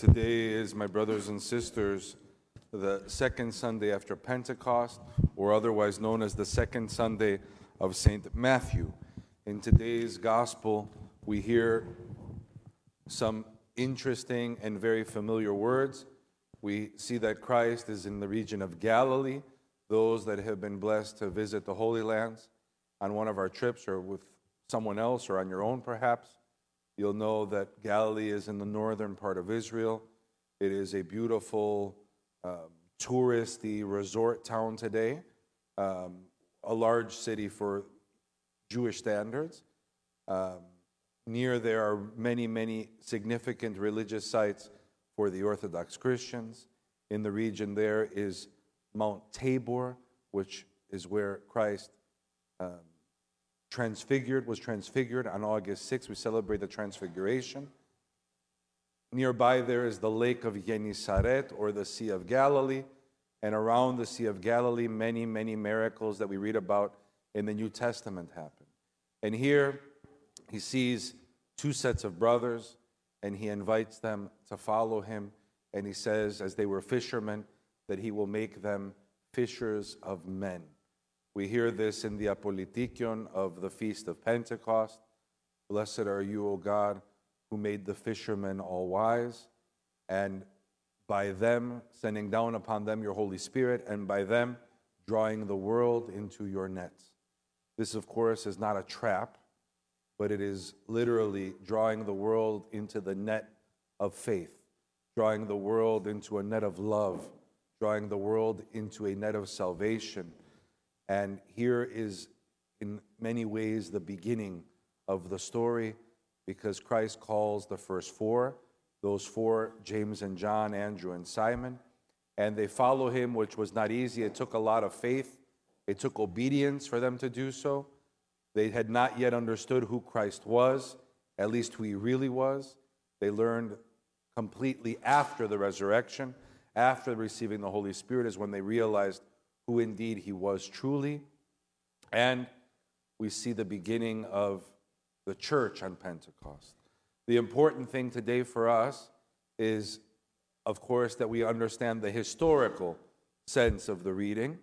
Today is, my brothers and sisters, the second Sunday after Pentecost, or otherwise known as the second Sunday of St. Matthew. In today's gospel, we hear some interesting and very familiar words. We see that Christ is in the region of Galilee, those that have been blessed to visit the Holy Lands on one of our trips or with someone else or on your own perhaps. You'll know that Galilee is in the northern part of Israel. It is a beautiful, um, touristy resort town today, um, a large city for Jewish standards. Um, near there are many, many significant religious sites for the Orthodox Christians. In the region, there is Mount Tabor, which is where Christ um, transfigured, was transfigured on August 6th. We celebrate the transfiguration. Nearby there is the lake of Yenisaret or the Sea of Galilee. And around the Sea of Galilee, many, many miracles that we read about in the New Testament happen. And here he sees two sets of brothers and he invites them to follow him. And he says, as they were fishermen, that he will make them fishers of men. We hear this in the Apolytikion of the Feast of Pentecost. Blessed are you, O God, who made the fishermen all wise, and by them sending down upon them your Holy Spirit, and by them drawing the world into your nets. This, of course, is not a trap, but it is literally drawing the world into the net of faith, drawing the world into a net of love, drawing the world into a net of salvation and here is, in many ways, the beginning of the story because Christ calls the first four, those four, James and John, Andrew and Simon, and they follow him, which was not easy. It took a lot of faith, it took obedience for them to do so. They had not yet understood who Christ was, at least who he really was. They learned completely after the resurrection, after receiving the Holy Spirit, is when they realized who indeed he was truly. And we see the beginning of the church on Pentecost. The important thing today for us is, of course, that we understand the historical sense of the reading.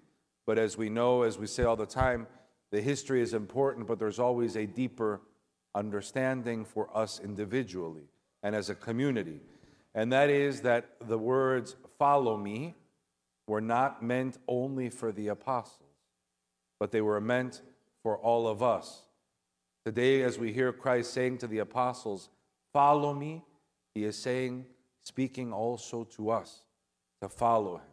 But as we know, as we say all the time, the history is important, but there's always a deeper understanding for us individually and as a community. And that is that the words, follow me, were not meant only for the apostles, but they were meant for all of us. Today, as we hear Christ saying to the apostles, Follow me, he is saying, speaking also to us to follow him.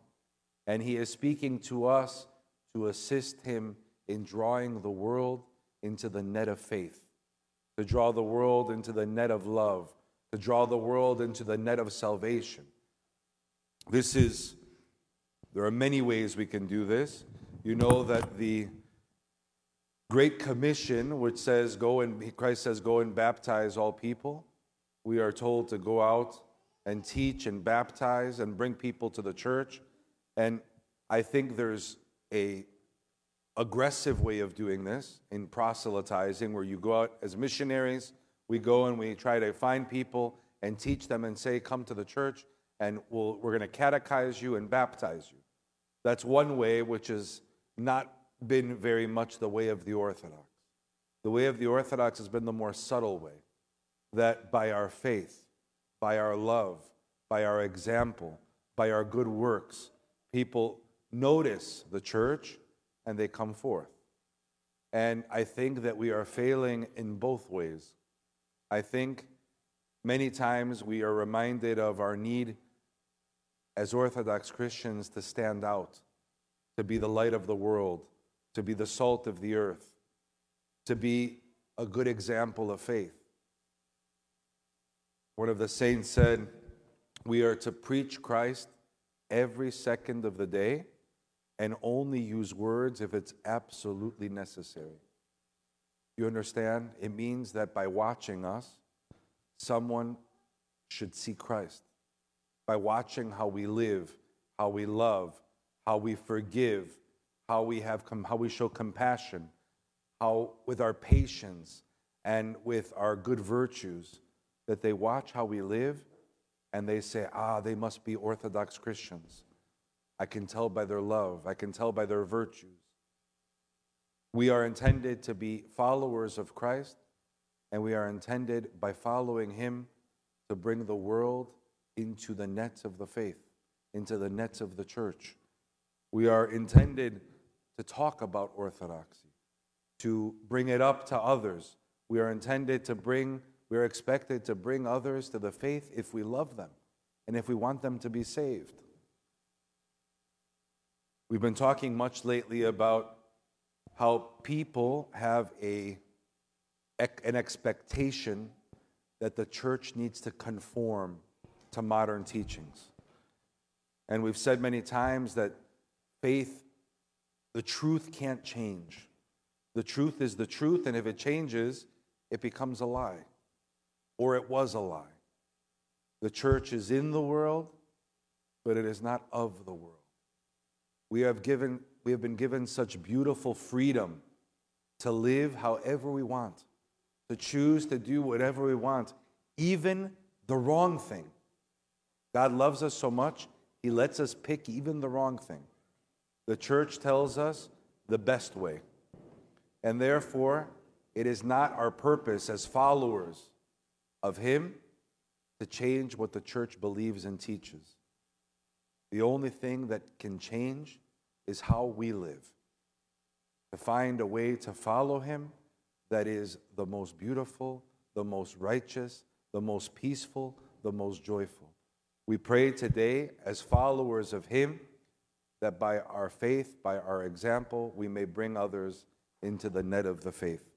And he is speaking to us to assist him in drawing the world into the net of faith, to draw the world into the net of love, to draw the world into the net of salvation. This is there are many ways we can do this. You know that the Great Commission, which says, go and, Christ says, go and baptize all people, we are told to go out and teach and baptize and bring people to the church. And I think there's a aggressive way of doing this in proselytizing where you go out as missionaries we go and we try to find people and teach them and say come to the church and we'll, we're going to catechize you and baptize you that's one way which has not been very much the way of the Orthodox. The way of the Orthodox has been the more subtle way that by our faith, by our love, by our example, by our good works, people notice the church and they come forth. And I think that we are failing in both ways. I think many times we are reminded of our need as Orthodox Christians to stand out, to be the light of the world, to be the salt of the earth, to be a good example of faith. One of the saints said, We are to preach Christ every second of the day and only use words if it's absolutely necessary. You understand? It means that by watching us, someone should see Christ by watching how we live, how we love, how we forgive, how we have com- how we show compassion, how with our patience and with our good virtues that they watch how we live and they say, ah, they must be Orthodox Christians. I can tell by their love, I can tell by their virtues. We are intended to be followers of Christ, and we are intended by following him to bring the world into the nets of the faith, into the nets of the church. We are intended to talk about orthodoxy, to bring it up to others. We are intended to bring, we are expected to bring others to the faith if we love them and if we want them to be saved. We've been talking much lately about how people have a, an expectation that the church needs to conform to modern teachings. And we've said many times that faith, the truth can't change. The truth is the truth, and if it changes, it becomes a lie, or it was a lie. The church is in the world, but it is not of the world. We have, given, we have been given such beautiful freedom to live however we want, to choose to do whatever we want, even the wrong thing. God loves us so much, He lets us pick even the wrong thing. The church tells us the best way. And therefore, it is not our purpose as followers of Him to change what the church believes and teaches. The only thing that can change is how we live. To find a way to follow Him that is the most beautiful, the most righteous, the most peaceful, the most joyful. We pray today, as followers of Him, that by our faith, by our example, we may bring others into the net of the faith.